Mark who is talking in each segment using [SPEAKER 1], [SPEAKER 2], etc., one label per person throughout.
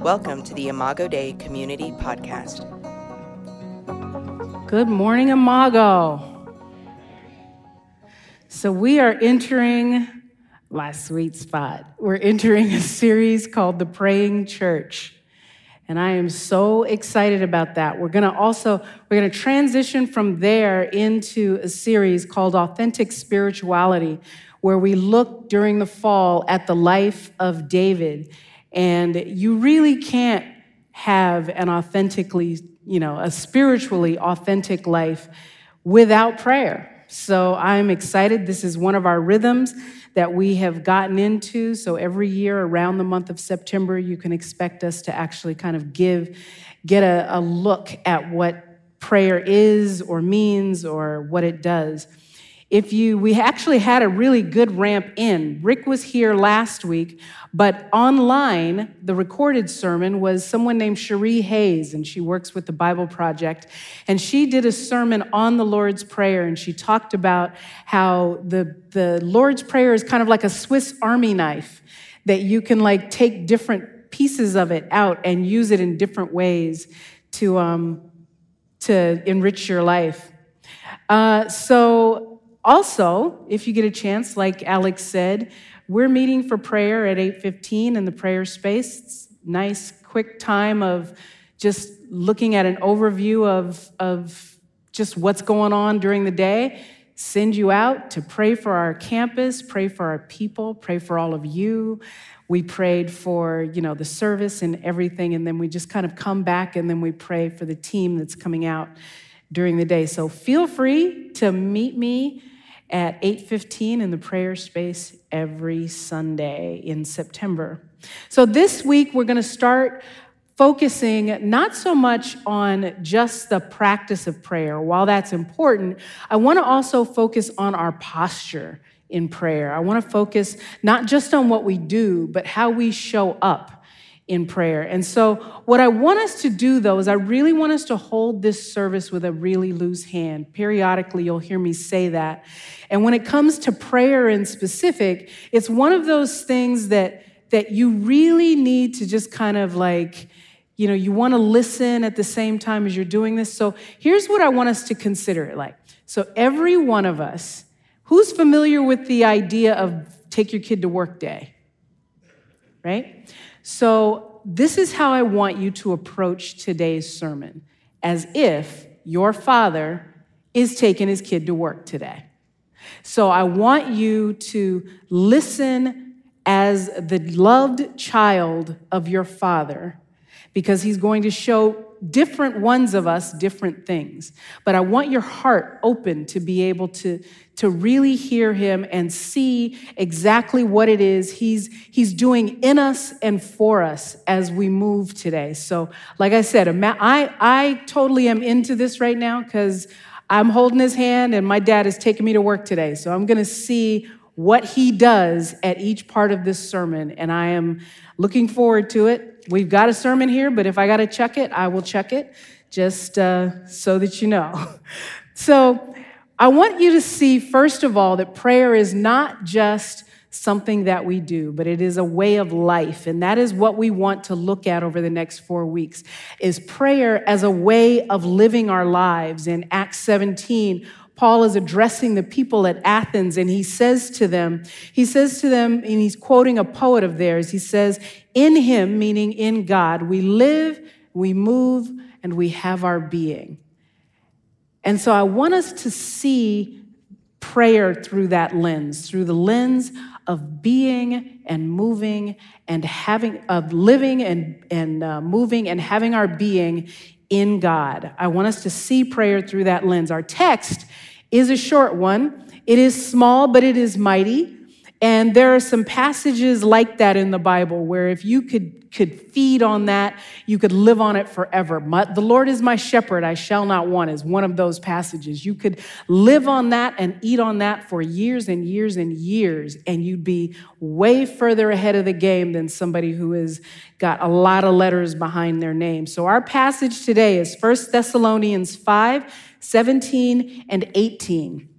[SPEAKER 1] Welcome to the Imago Dei Community Podcast.
[SPEAKER 2] Good morning, Imago. So, we are entering last sweet spot. We're entering a series called The Praying Church. And I am so excited about that. We're going to also we're going to transition from there into a series called Authentic Spirituality where we look during the fall at the life of David and you really can't have an authentically, you know, a spiritually authentic life without prayer. So I'm excited. This is one of our rhythms that we have gotten into. So every year around the month of September, you can expect us to actually kind of give, get a, a look at what prayer is or means or what it does. If you, we actually had a really good ramp in. Rick was here last week, but online, the recorded sermon was someone named Cherie Hayes, and she works with the Bible Project. And she did a sermon on the Lord's Prayer, and she talked about how the, the Lord's Prayer is kind of like a Swiss Army knife that you can like take different pieces of it out and use it in different ways to, um, to enrich your life. Uh, so also, if you get a chance, like Alex said, we're meeting for prayer at 8:15 in the prayer space. It's nice, quick time of just looking at an overview of, of just what's going on during the day. Send you out to pray for our campus, pray for our people, pray for all of you. We prayed for, you know, the service and everything, and then we just kind of come back and then we pray for the team that's coming out during the day. So feel free to meet me at 8:15 in the prayer space every Sunday in September. So this week we're going to start focusing not so much on just the practice of prayer. While that's important, I want to also focus on our posture in prayer. I want to focus not just on what we do, but how we show up in prayer. And so, what I want us to do though is I really want us to hold this service with a really loose hand. Periodically, you'll hear me say that. And when it comes to prayer in specific, it's one of those things that, that you really need to just kind of like, you know, you want to listen at the same time as you're doing this. So, here's what I want us to consider it like. So, every one of us, who's familiar with the idea of take your kid to work day? Right? So, this is how I want you to approach today's sermon as if your father is taking his kid to work today. So, I want you to listen as the loved child of your father because he's going to show different ones of us different things. But I want your heart open to be able to, to really hear him and see exactly what it is he's, he's doing in us and for us as we move today. So, like I said, I, I totally am into this right now because I'm holding his hand and my dad is taking me to work today. So, I'm going to see what he does at each part of this sermon, and I am looking forward to it. We've got a sermon here, but if I got to check it, I will check it just uh, so that you know. so, I want you to see, first of all, that prayer is not just something that we do, but it is a way of life. And that is what we want to look at over the next four weeks is prayer as a way of living our lives. In Acts 17, Paul is addressing the people at Athens and he says to them, he says to them, and he's quoting a poet of theirs, he says, In him, meaning in God, we live, we move, and we have our being. And so I want us to see prayer through that lens, through the lens of being and moving and having, of living and, and uh, moving and having our being in God. I want us to see prayer through that lens. Our text is a short one. It is small, but it is mighty. And there are some passages like that in the Bible where if you could, could feed on that, you could live on it forever. My, the Lord is my shepherd, I shall not want, is one of those passages. You could live on that and eat on that for years and years and years, and you'd be way further ahead of the game than somebody who has got a lot of letters behind their name. So our passage today is 1 Thessalonians 5 17 and 18.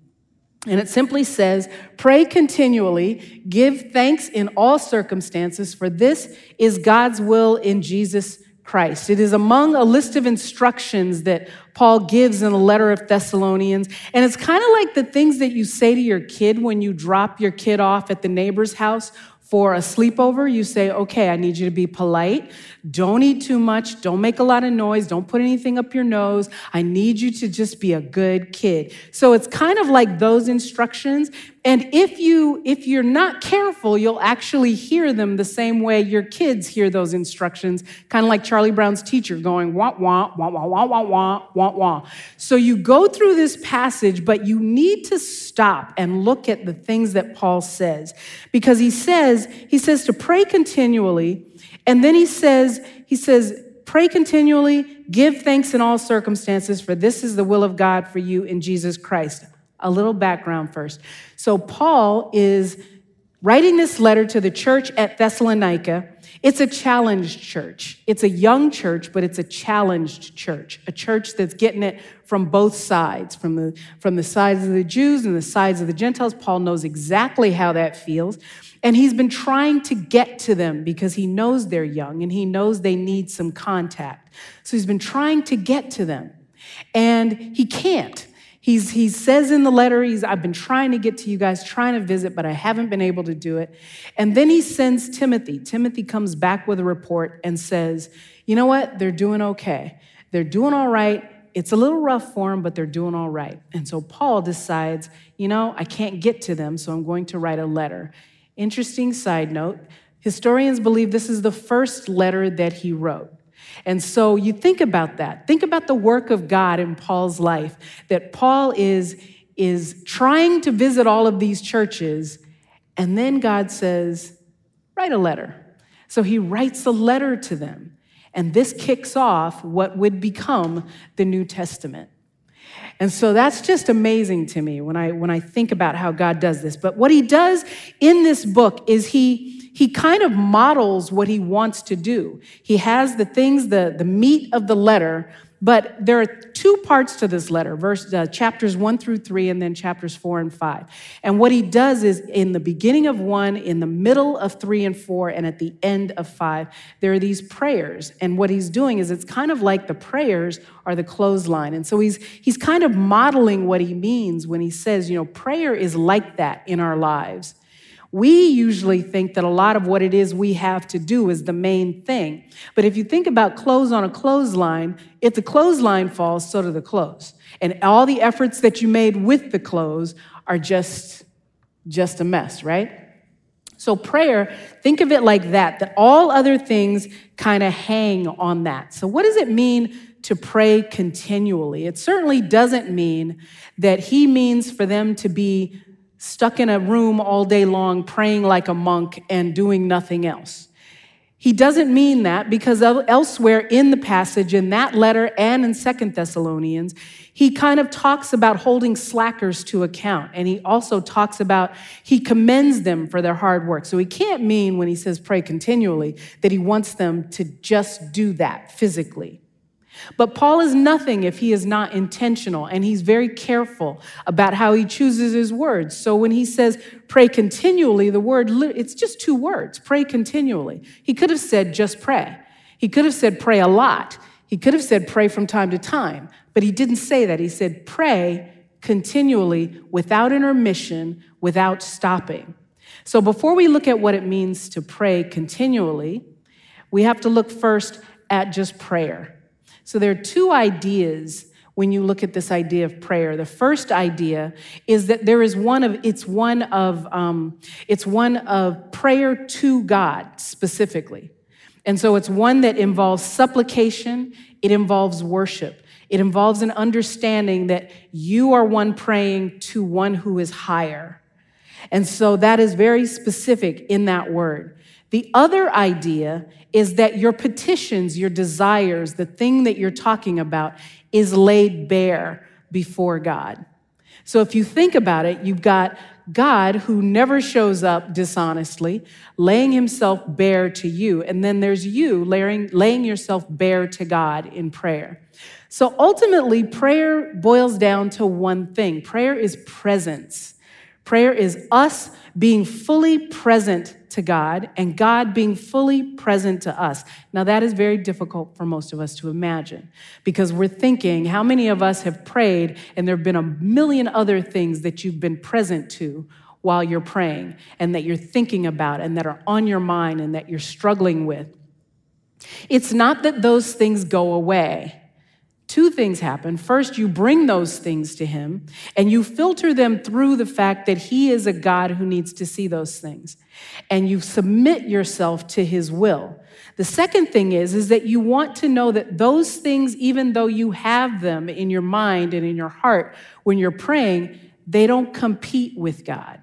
[SPEAKER 2] And it simply says, Pray continually, give thanks in all circumstances, for this is God's will in Jesus Christ. It is among a list of instructions that Paul gives in the letter of Thessalonians. And it's kind of like the things that you say to your kid when you drop your kid off at the neighbor's house for a sleepover, you say, okay, I need you to be polite. Don't eat too much. Don't make a lot of noise. Don't put anything up your nose. I need you to just be a good kid. So it's kind of like those instructions. And if you if you're not careful, you'll actually hear them the same way your kids hear those instructions, kind of like Charlie Brown's teacher going wah wah wah wah wah wah wah wah wah. So you go through this passage, but you need to stop and look at the things that Paul says because he says he says to pray continually and then he says, he says, pray continually, give thanks in all circumstances, for this is the will of God for you in Jesus Christ. A little background first. So Paul is writing this letter to the church at Thessalonica. It's a challenged church. It's a young church, but it's a challenged church, a church that's getting it from both sides, from the, from the sides of the Jews and the sides of the Gentiles. Paul knows exactly how that feels. And he's been trying to get to them because he knows they're young and he knows they need some contact. So he's been trying to get to them. And he can't. He's, he says in the letter, he's, I've been trying to get to you guys, trying to visit, but I haven't been able to do it. And then he sends Timothy. Timothy comes back with a report and says, You know what? They're doing okay. They're doing all right. It's a little rough for them, but they're doing all right. And so Paul decides, You know, I can't get to them, so I'm going to write a letter. Interesting side note historians believe this is the first letter that he wrote. And so you think about that. Think about the work of God in Paul's life, that Paul is, is trying to visit all of these churches, and then God says, write a letter. So he writes a letter to them. And this kicks off what would become the New Testament. And so that's just amazing to me when I, when I think about how God does this. But what he does in this book is he, he kind of models what he wants to do. He has the things, the, the meat of the letter but there are two parts to this letter, verse uh, chapters 1 through 3 and then chapters 4 and 5. And what he does is in the beginning of 1, in the middle of 3 and 4 and at the end of 5, there are these prayers. And what he's doing is it's kind of like the prayers are the clothesline. And so he's he's kind of modeling what he means when he says, you know, prayer is like that in our lives. We usually think that a lot of what it is we have to do is the main thing. But if you think about clothes on a clothesline, if the clothesline falls, so do the clothes. And all the efforts that you made with the clothes are just, just a mess, right? So, prayer, think of it like that, that all other things kind of hang on that. So, what does it mean to pray continually? It certainly doesn't mean that he means for them to be stuck in a room all day long praying like a monk and doing nothing else. He doesn't mean that because elsewhere in the passage, in that letter and in Second Thessalonians, he kind of talks about holding slackers to account. And he also talks about, he commends them for their hard work. So he can't mean when he says pray continually that he wants them to just do that physically. But Paul is nothing if he is not intentional, and he's very careful about how he chooses his words. So when he says pray continually, the word, it's just two words pray continually. He could have said just pray. He could have said pray a lot. He could have said pray from time to time, but he didn't say that. He said pray continually without intermission, without stopping. So before we look at what it means to pray continually, we have to look first at just prayer. So there are two ideas when you look at this idea of prayer. The first idea is that there is one of it's one of um, it's one of prayer to God specifically, and so it's one that involves supplication. It involves worship. It involves an understanding that you are one praying to one who is higher. And so that is very specific in that word. The other idea is that your petitions, your desires, the thing that you're talking about is laid bare before God. So if you think about it, you've got God who never shows up dishonestly, laying himself bare to you. And then there's you laying, laying yourself bare to God in prayer. So ultimately, prayer boils down to one thing prayer is presence. Prayer is us being fully to God and God being fully present to us. Now, that is very difficult for most of us to imagine because we're thinking, how many of us have prayed and there have been a million other things that you've been present to while you're praying and that you're thinking about and that are on your mind and that you're struggling with? It's not that those things go away. Two things happen. First, you bring those things to Him and you filter them through the fact that He is a God who needs to see those things. And you submit yourself to His will. The second thing is, is that you want to know that those things, even though you have them in your mind and in your heart when you're praying, they don't compete with God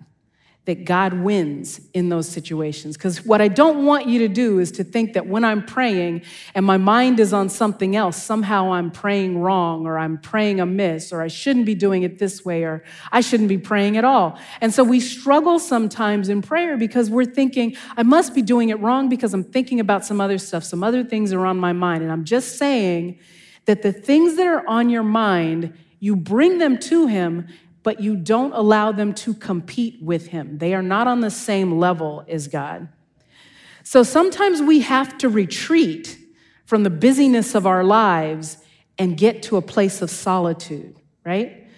[SPEAKER 2] that God wins in those situations. Because what I don't want you to do is to think that when I'm praying and my mind is on something else, somehow I'm praying wrong or I'm praying amiss or I shouldn't be doing it this way or I shouldn't be praying at all. And so we struggle sometimes in prayer because we're thinking, I must be doing it wrong because I'm thinking about some other stuff, some other things are on my mind. And I'm just saying that the things that are on your mind, you bring them to Him but you don't allow them to compete with Him. They are not on the same level as God. So sometimes we have to retreat from the busyness of our lives and get to a place of solitude, right?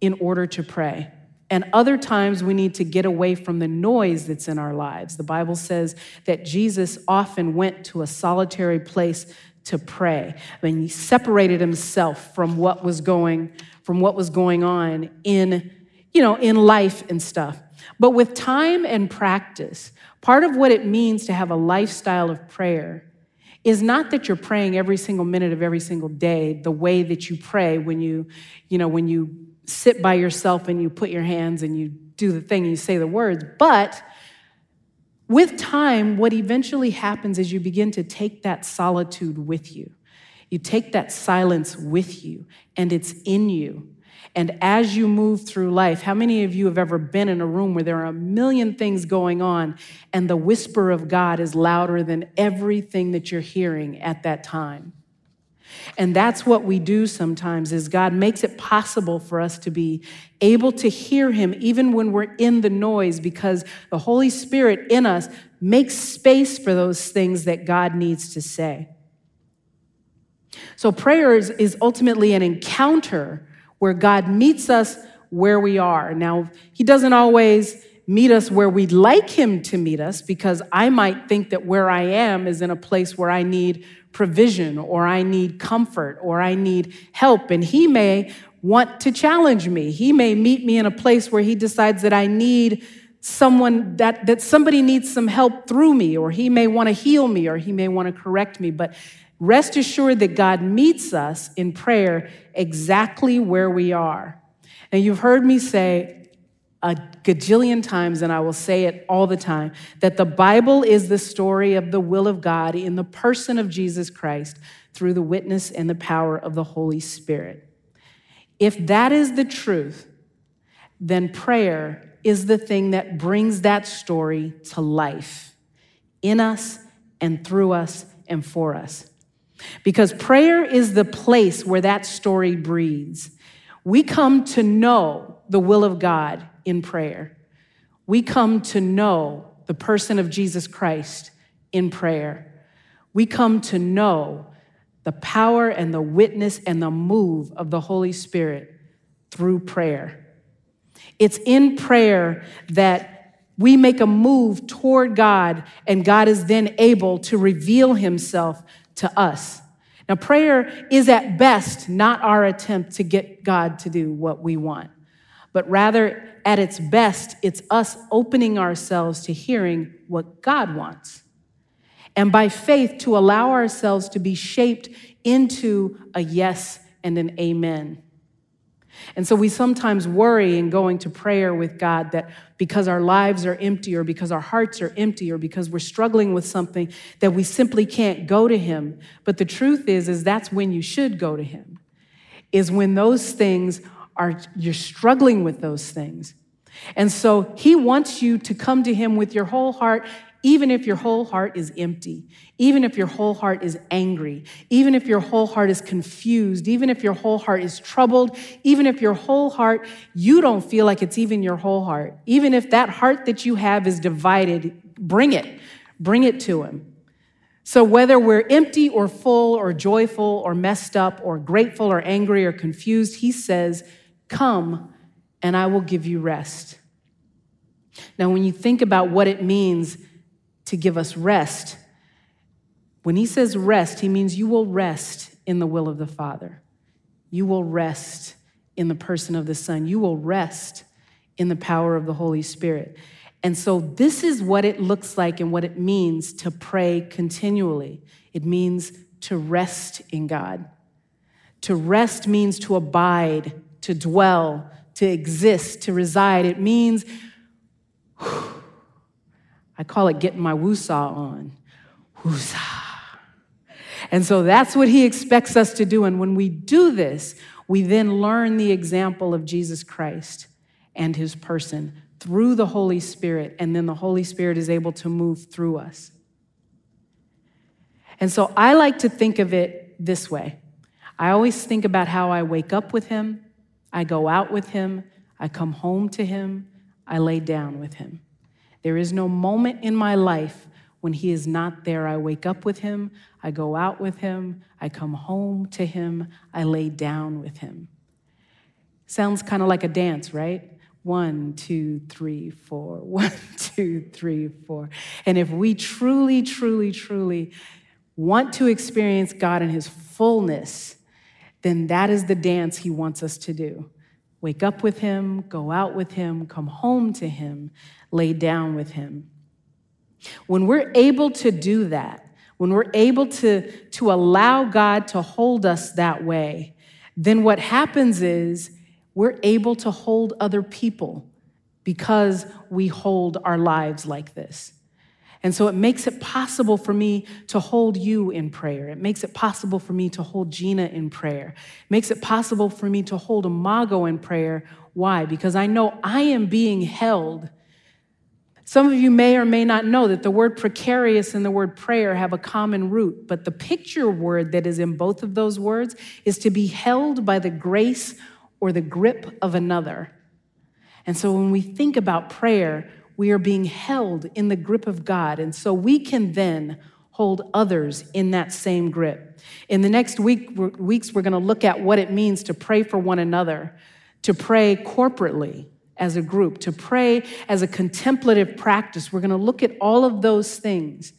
[SPEAKER 2] In order to pray. And other times we need to get away from the noise that's in our lives. The Bible says that Jesus often went to a solitary place to pray. I mean, he separated himself from what was going from what was going on in you know in life and stuff. But with time and practice, part of what it means to have a lifestyle of prayer is not that you're praying every single minute of every single day the way that you pray when you you know when you sit by yourself and you put your hands and you do the thing and you say the words, but with time, what eventually happens is you begin to take that solitude with you. You take that silence with you, and it's in you. And as you move through life, how many of you have ever been in a room where there are a million things going on, and the whisper of God is louder than everything that you're hearing at that time? And that's what we do sometimes is God makes it possible for us to be able to hear him even when we're in the noise because the Holy Spirit in us makes space for those things that God needs to say. So prayer is, is ultimately an encounter where God meets us where we are. Now, he doesn't always meet us where we'd like him to meet us because I might think that where I am is in a place where I need provision or I need comfort or I need help. And He may want to challenge me. He may meet me in a place where He decides that I need someone that, that somebody needs some help through me, or He may want to heal me, or He may want to correct me. But rest assured that God meets us in prayer exactly where we are. And you've heard me say, a gajillion times, and I will say it all the time, that the Bible is the story of the will of God in the person of Jesus Christ through the witness and the power of the Holy Spirit. If that is the truth, then prayer is the thing that brings that story to life in us and through us and for us. Because prayer is the place where that story breeds. We come to know the will of God in prayer. We come to know the person of Jesus Christ in prayer. We come to know the power and the witness and the move of the Holy Spirit through prayer. It's in prayer that we make a move toward God, and God is then able to reveal himself to us. Now, prayer is at best not our attempt to get God to do what we want but rather at its best, it's us opening ourselves to hearing what God wants. And by faith, to allow ourselves to be shaped into a yes and an amen. And so we sometimes worry in going to prayer with God that because our lives are empty or because our hearts are empty or because we're struggling with something that we simply can't go to him. But the truth is is that's when you should go to him. Is when those things are you're struggling with those things. And so he wants you to come to him with your whole heart even if your whole heart is empty, even if your whole heart is angry, even if your whole heart is confused, even if your whole heart is troubled, even if your whole heart, you don't feel like it's even your whole heart, even if that heart that you have is divided, bring it. Bring it to Him. So, whether we're empty or full or joyful or messed up or grateful or angry or confused, He says, Come and I will give you rest. Now, when you think about what it means to give us rest, when he says rest, he means you will rest in the will of the Father. You will rest in the person of the Son. You will rest in the power of the Holy Spirit. And so, this is what it looks like and what it means to pray continually. It means to rest in God. To rest means to abide, to dwell, to exist, to reside. It means, I call it getting my woosah on. Woosah. And so that's what he expects us to do. And when we do this, we then learn the example of Jesus Christ and his person through the Holy Spirit, and then the Holy Spirit is able to move through us. And so I like to think of it this way I always think about how I wake up with him, I go out with him, I come home to him, I lay down with him. There is no moment in my life when he is not there. I wake up with him, I go out with him, I come home to him, I lay down with him. Sounds kind of like a dance, right? One, two, three, four. One, two, three, four. And if we truly, truly, truly want to experience God in his fullness, then that is the dance he wants us to do. Wake up with him, go out with him, come home to him, lay down with him. When we're able to do that, when we're able to, to allow God to hold us that way, then what happens is we're able to hold other people because we hold our lives like this. And so it makes it possible for me to hold you in prayer. It makes it possible for me to hold Gina in prayer. It makes it possible for me to hold Imago in prayer. Why? Because I know I am being held. Some of you may or may not know that the word precarious and the word prayer have a common root, but the picture word that is in both of those words is to be held by the grace or the grip of another. And so when we think about prayer, we are being held in the grip of God. And so we can then hold others in that same grip. In the next week, weeks, we're going to look at what it means to pray for one another, to pray corporately as a group, to pray as a contemplative practice. We're going to look at all of those things.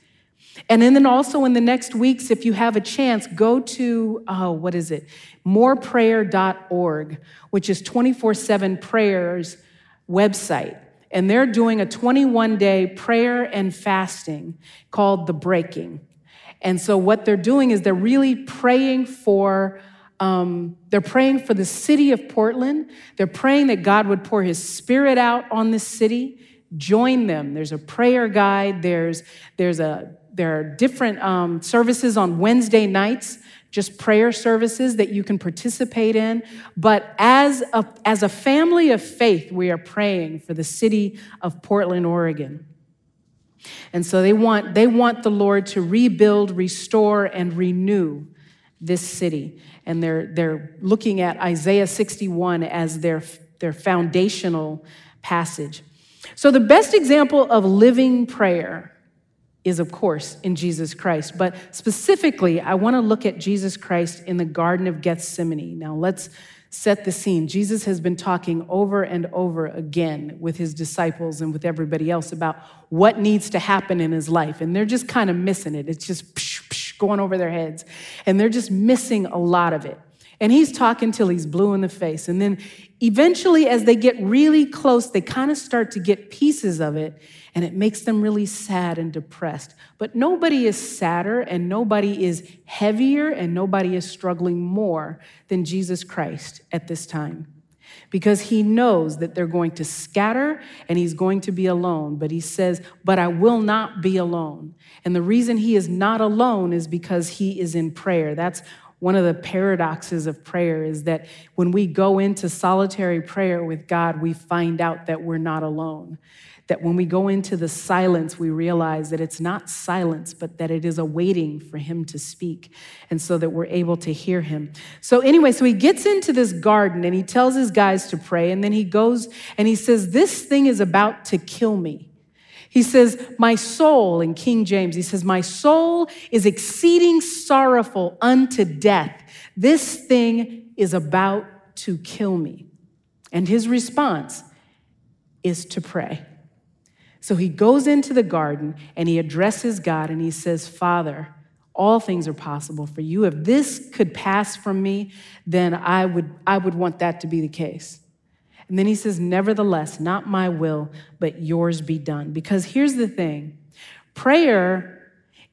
[SPEAKER 2] And then also in the next weeks, if you have a chance, go to, oh, what is it? Moreprayer.org, which is 24 7 prayers website and they're doing a 21 day prayer and fasting called the breaking. And so, what they're doing is they're really praying for. Um, they're praying for the city of Portland. They're praying that God would pour his spirit out on this city. Join them. There's a prayer guide. There's, there's a, there are different um, services on Wednesday nights just prayer services that you can participate in. But as a, as a family of faith, we are praying for the city of Portland, Oregon. And so they want, they want the Lord to rebuild, restore, and renew this city. And they're, they're looking at Isaiah 61 as their, their foundational passage. So, the best example of living prayer is, of course, in Jesus Christ. But specifically, I want to look at Jesus Christ in the Garden of Gethsemane. Now, let's set the scene. Jesus has been talking over and over again with his disciples and with everybody else about what needs to happen in his life. And they're just kind of missing it. It's just psh, psh, going over their heads. And they're just missing a lot of it. And he's talking till he's blue in the face. And then eventually, as they get really close, they kind of start to get pieces of it and it makes them really sad and depressed. But nobody is sadder and nobody is heavier and nobody is struggling more than Jesus Christ at this time. Because he knows that they're going to scatter and he's going to be alone. But he says, But I will not be alone. And the reason he is not alone is because he is in prayer. That's one of the paradoxes of prayer is that when we go into solitary prayer with God, we find out that we're not alone that when we go into the silence, we realize that it's not silence, but that it is a waiting for him to speak, and so that we're able to hear him. So, anyway, so he gets into this garden and he tells his guys to pray, and then he goes and he says, This thing is about to kill me. He says, My soul, in King James, he says, My soul is exceeding sorrowful unto death. This thing is about to kill me. And his response is to pray. So he goes into the garden and he addresses God and he says, Father, all things are possible for you. If this could pass from me, then I would, I would want that to be the case. And then he says, Nevertheless, not my will, but yours be done. Because here's the thing prayer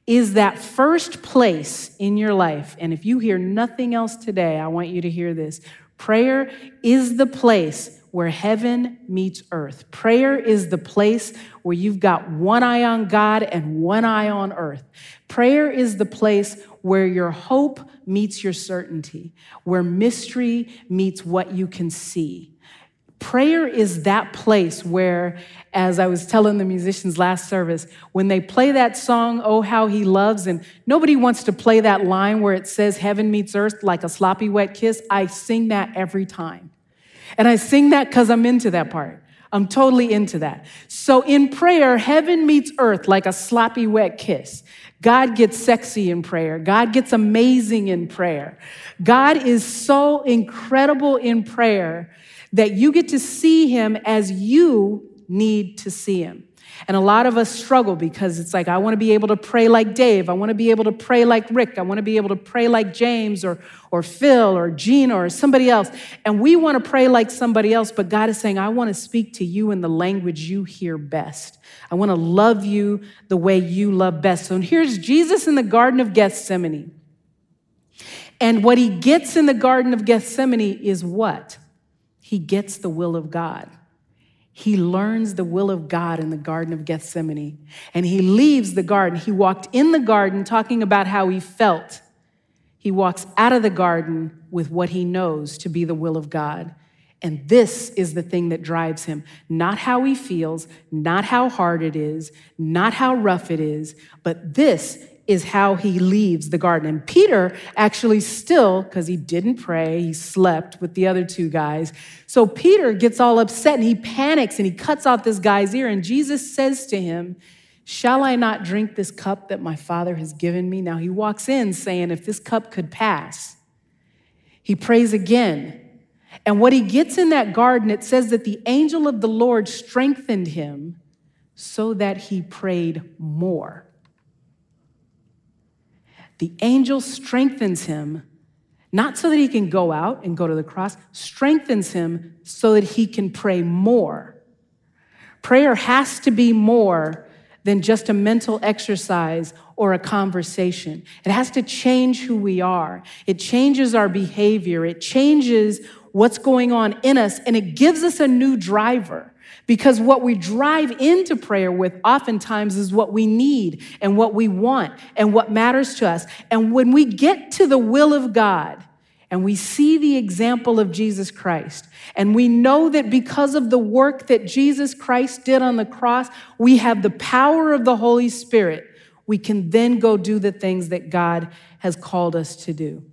[SPEAKER 2] is that first place in your life. And if you hear nothing else today, I want you to hear this. Prayer is the place where heaven meets earth. Prayer is the place where you've got one eye on God and one eye on earth. Prayer is the place where your hope meets your certainty, where mystery meets what you can see. Prayer is that place where, as I was telling the musicians last service, when they play that song, Oh, How He Loves, and nobody wants to play that line where it says heaven meets earth like a sloppy wet kiss, I sing that every time. And I sing that because I'm into that part. I'm totally into that. So in prayer, heaven meets earth like a sloppy wet kiss. God gets sexy in prayer. God gets amazing in prayer. God is so incredible in prayer that you get to see him as you need to see him. And a lot of us struggle because it's like, I want to be able to pray like Dave. I want to be able to pray like Rick. I want to be able to pray like James or, or Phil or Gina or somebody else. And we want to pray like somebody else, but God is saying, I want to speak to you in the language you hear best. I want to love you the way you love best. So here's Jesus in the Garden of Gethsemane. And what he gets in the Garden of Gethsemane is what? He gets the will of God. He learns the will of God in the Garden of Gethsemane. And he leaves the garden. He walked in the garden talking about how he felt. He walks out of the garden with what he knows to be the will of God. And this is the thing that drives him. Not how he feels, not how hard it is, not how rough it is, but this is how he leaves the garden. And Peter actually still, because he didn't pray, he slept with the other two guys. So Peter gets all upset and he panics and he cuts out this guy's ear. And Jesus says to him, Shall I not drink this cup that my Father has given me? Now he walks in saying, If this cup could pass, he prays again. And what he gets in that garden, it says that the angel of the Lord strengthened him so that he prayed more. The angel strengthens him, not so that he can go out and go to the cross, strengthens him so that he can pray more. Prayer has to be more than just a mental exercise or a conversation. It has to change who we are. It changes our behavior. It changes what's going on in us, and it gives us a new driver. Because what we drive into prayer with oftentimes is what we need and what we want and what matters to us. And when we get to the will of God and we see the example of Jesus Christ, and we know that because of the work that Jesus Christ did on the cross, we have the power of the Holy Spirit, we can then go do the things that God has called us to do.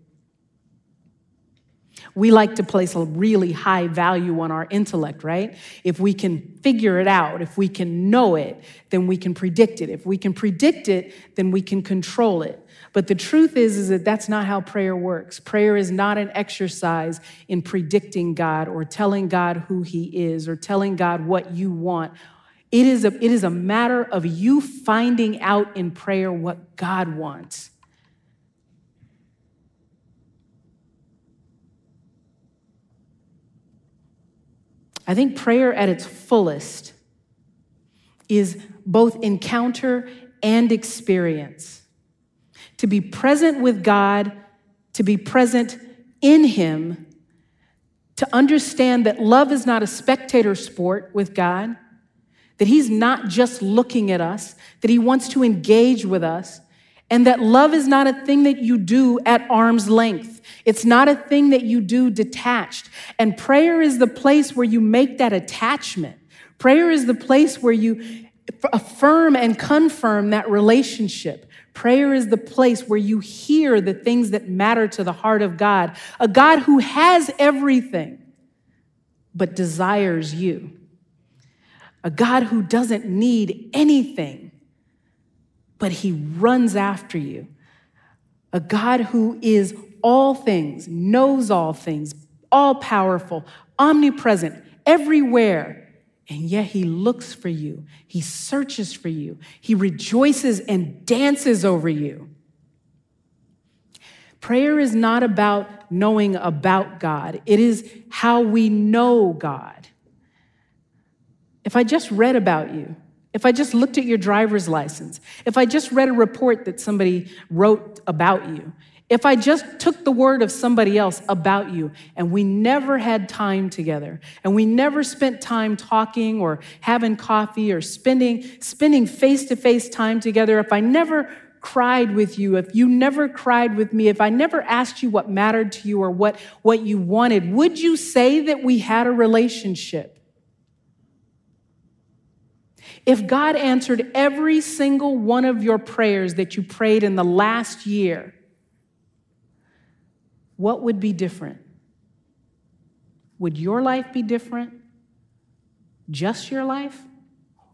[SPEAKER 2] We like to place a really high value on our intellect, right? If we can figure it out, if we can know it, then we can predict it. If we can predict it, then we can control it. But the truth is, is that that's not how prayer works. Prayer is not an exercise in predicting God or telling God who He is or telling God what you want. It is a, it is a matter of you finding out in prayer what God wants. I think prayer at its fullest is both encounter and experience. To be present with God, to be present in Him, to understand that love is not a spectator sport with God, that He's not just looking at us, that He wants to engage with us, and that love is not a thing that you do at arm's length. It's not a thing that you do detached. And prayer is the place where you make that attachment. Prayer is the place where you affirm and confirm that relationship. Prayer is the place where you hear the things that matter to the heart of God, a God who has everything but desires you, a God who doesn't need anything but he runs after you, a God who is all things, knows all things, all powerful, omnipresent, everywhere and yet he looks for you, he searches for you, he rejoices and dances over you. Prayer is not about knowing about God, it is how we know God. If I just read about you, if I just looked at your driver's license, if I just read a report that somebody wrote about you, if I just took the word of somebody else about you and we never had time together and we never spent time talking or having coffee or spending spending face-to-face time together, if I never cried with you, if you never cried with me, if I never asked you what mattered to you or what, what you wanted, would you say that we had a relationship? If God answered every single one of your prayers that you prayed in the last year, what would be different? Would your life be different? Just your life?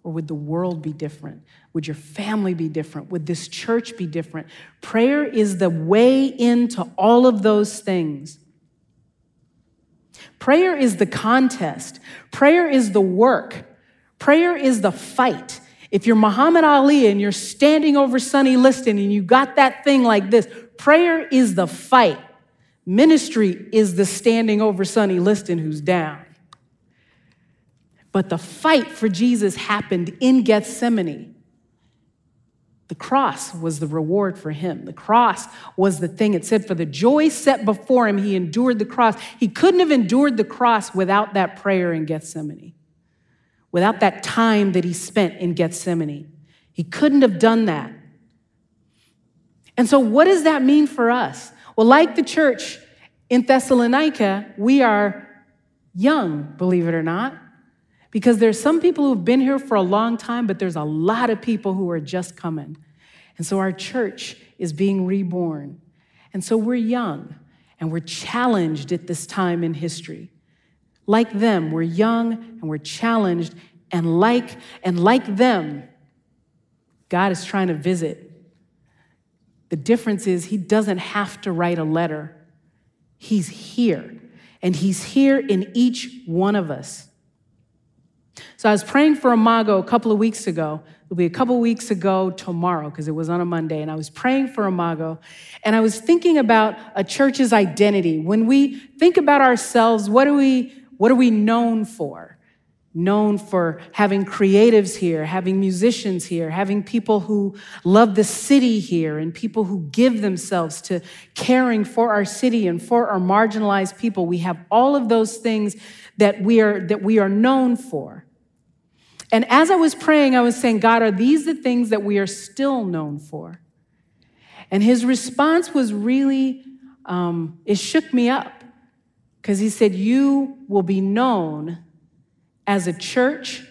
[SPEAKER 2] Or would the world be different? Would your family be different? Would this church be different? Prayer is the way into all of those things. Prayer is the contest. Prayer is the work. Prayer is the fight. If you're Muhammad Ali and you're standing over Sonny Liston and you got that thing like this, prayer is the fight. Ministry is the standing over Sonny Liston who's down. But the fight for Jesus happened in Gethsemane. The cross was the reward for him. The cross was the thing. It said, For the joy set before him, he endured the cross. He couldn't have endured the cross without that prayer in Gethsemane, without that time that he spent in Gethsemane. He couldn't have done that. And so, what does that mean for us? Well, like the church in Thessalonica, we are young, believe it or not, because there's some people who've been here for a long time, but there's a lot of people who are just coming. And so our church is being reborn. And so we're young and we're challenged at this time in history. Like them, we're young and we're challenged, and like and like them, God is trying to visit the difference is he doesn't have to write a letter. He's here, and he's here in each one of us. So I was praying for Imago a couple of weeks ago. It'll be a couple of weeks ago tomorrow because it was on a Monday. And I was praying for Imago. And I was thinking about a church's identity. When we think about ourselves, what are we, what are we known for? Known for having creatives here, having musicians here, having people who love the city here, and people who give themselves to caring for our city and for our marginalized people. We have all of those things that we are, that we are known for. And as I was praying, I was saying, God, are these the things that we are still known for? And his response was really, um, it shook me up because he said, You will be known as a church,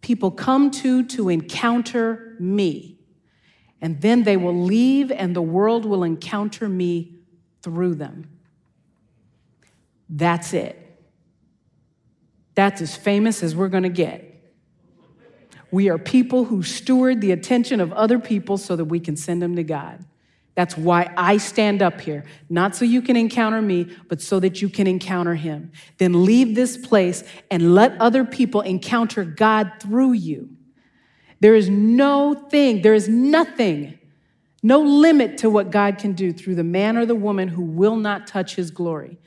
[SPEAKER 2] people come to to encounter me. And then they will leave, and the world will encounter me through them. That's it. That's as famous as we're going to get. We are people who steward the attention of other people so that we can send them to God. That's why I stand up here, not so you can encounter me, but so that you can encounter him. Then leave this place and let other people encounter God through you. There is no thing, there is nothing, no limit to what God can do through the man or the woman who will not touch his glory,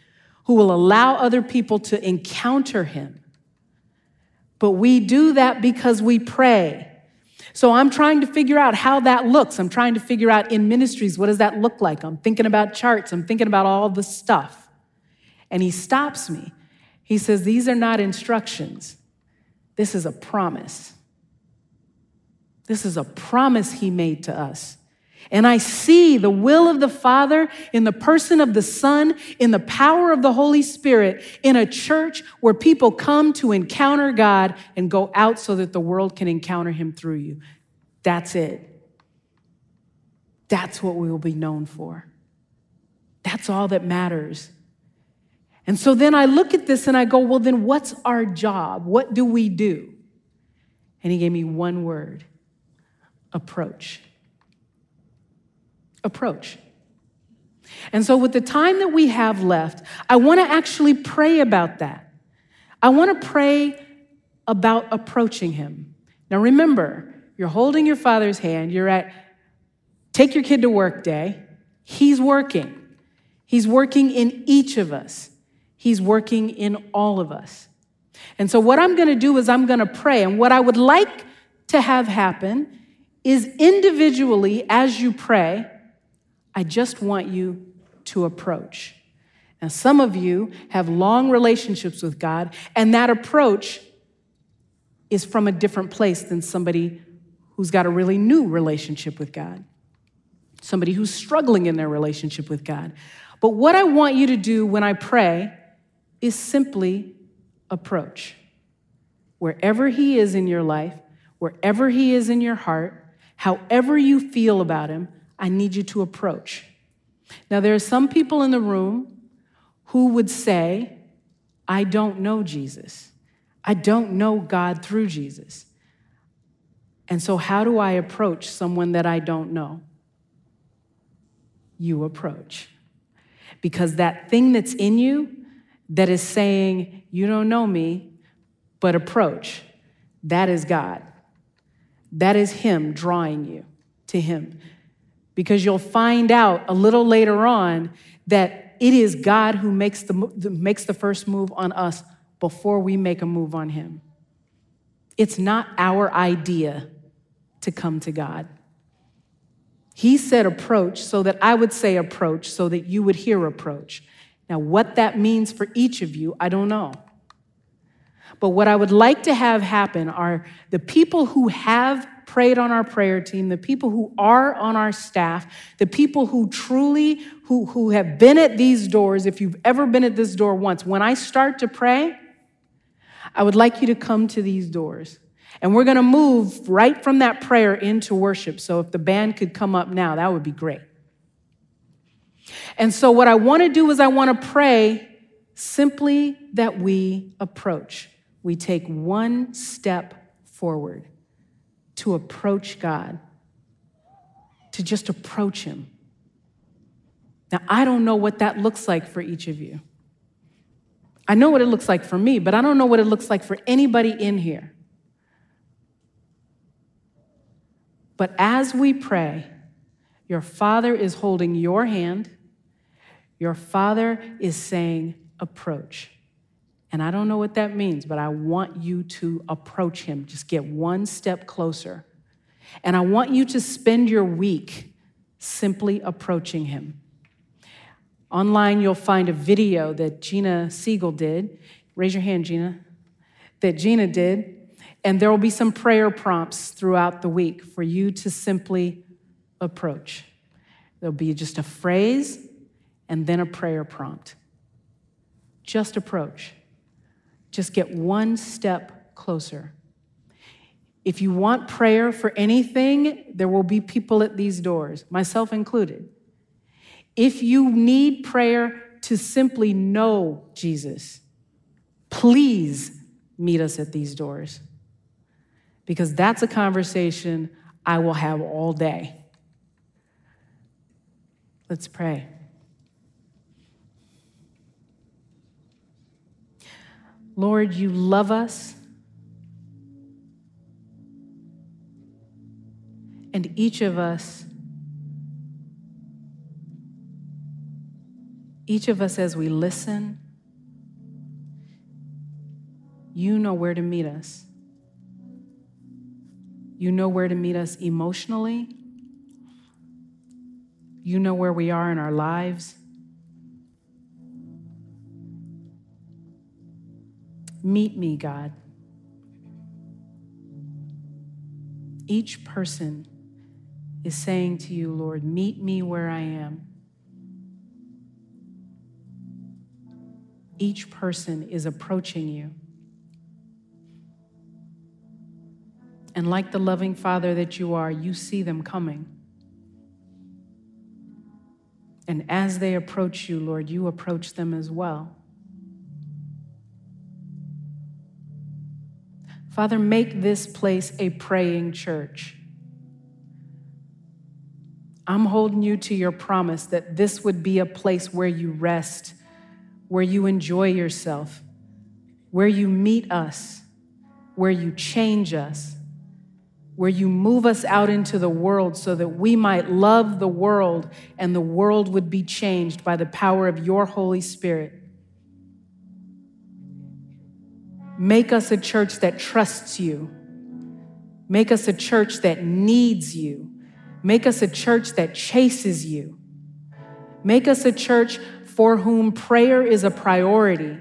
[SPEAKER 2] who will allow other people to encounter him. But we do that because we pray. So I'm trying to figure out how that looks. I'm trying to figure out in ministries, what does that look like? I'm thinking about charts, I'm thinking about all the stuff. And he stops me. He says, These are not instructions, this is a promise. This is a promise he made to us. And I see the will of the Father in the person of the Son, in the power of the Holy Spirit, in a church where people come to encounter God and go out so that the world can encounter Him through you. That's it. That's what we will be known for. That's all that matters. And so then I look at this and I go, well, then what's our job? What do we do? And he gave me one word approach. Approach. And so, with the time that we have left, I want to actually pray about that. I want to pray about approaching him. Now, remember, you're holding your father's hand, you're at take your kid to work day. He's working. He's working in each of us. He's working in all of us. And so, what I'm going to do is I'm going to pray. And what I would like to have happen is individually, as you pray, I just want you to approach. Now, some of you have long relationships with God, and that approach is from a different place than somebody who's got a really new relationship with God, somebody who's struggling in their relationship with God. But what I want you to do when I pray is simply approach. Wherever He is in your life, wherever He is in your heart, however you feel about Him, I need you to approach. Now, there are some people in the room who would say, I don't know Jesus. I don't know God through Jesus. And so, how do I approach someone that I don't know? You approach. Because that thing that's in you that is saying, You don't know me, but approach. That is God. That is Him drawing you to Him. Because you'll find out a little later on that it is God who makes the, makes the first move on us before we make a move on Him. It's not our idea to come to God. He said approach so that I would say approach so that you would hear approach. Now, what that means for each of you, I don't know. But what I would like to have happen are the people who have prayed on our prayer team, the people who are on our staff, the people who truly who, who have been at these doors, if you've ever been at this door once, when I start to pray, I would like you to come to these doors. And we're going to move right from that prayer into worship. So if the band could come up now, that would be great. And so, what I want to do is, I want to pray simply that we approach. We take one step forward to approach God, to just approach Him. Now, I don't know what that looks like for each of you. I know what it looks like for me, but I don't know what it looks like for anybody in here. But as we pray, your Father is holding your hand your father is saying, approach. And I don't know what that means, but I want you to approach him. Just get one step closer. And I want you to spend your week simply approaching him. Online, you'll find a video that Gina Siegel did. Raise your hand, Gina. That Gina did. And there will be some prayer prompts throughout the week for you to simply approach. There'll be just a phrase and then a prayer prompt. Just approach. Just get one step closer. If you want prayer for anything, there will be people at these doors, myself included. If you need prayer to simply know Jesus, please meet us at these doors. Because that's a conversation I will have all day. Let's pray. Lord, you love us. And each of us, each of us as we listen, you know where to meet us. You know where to meet us emotionally. You know where we are in our lives. Meet me, God. Each person is saying to you, Lord, meet me where I am. Each person is approaching you. And like the loving Father that you are, you see them coming. And as they approach you, Lord, you approach them as well. Father, make this place a praying church. I'm holding you to your promise that this would be a place where you rest, where you enjoy yourself, where you meet us, where you change us, where you move us out into the world so that we might love the world and the world would be changed by the power of your Holy Spirit. Make us a church that trusts you. Make us a church that needs you. Make us a church that chases you. Make us a church for whom prayer is a priority.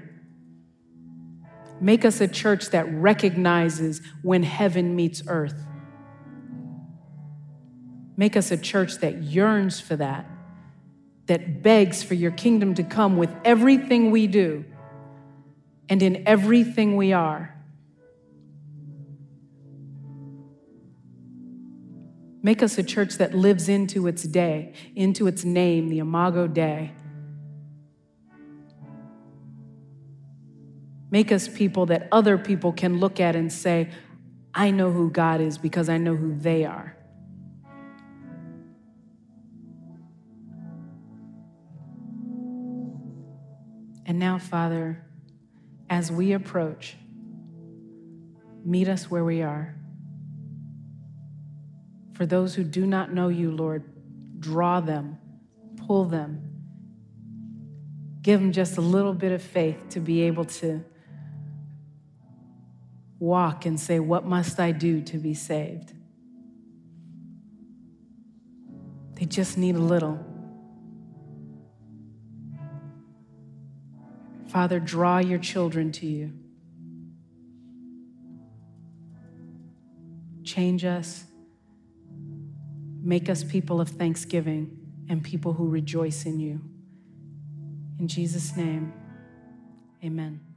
[SPEAKER 2] Make us a church that recognizes when heaven meets earth. Make us a church that yearns for that, that begs for your kingdom to come with everything we do and in everything we are. Make us a church that lives into its day, into its name, the Imago Dei. Make us people that other people can look at and say, I know who God is because I know who they are. And now, Father, as we approach, meet us where we are. For those who do not know you, Lord, draw them, pull them, give them just a little bit of faith to be able to walk and say, What must I do to be saved? They just need a little. Father, draw your children to you. Change us. Make us people of thanksgiving and people who rejoice in you. In Jesus' name, amen.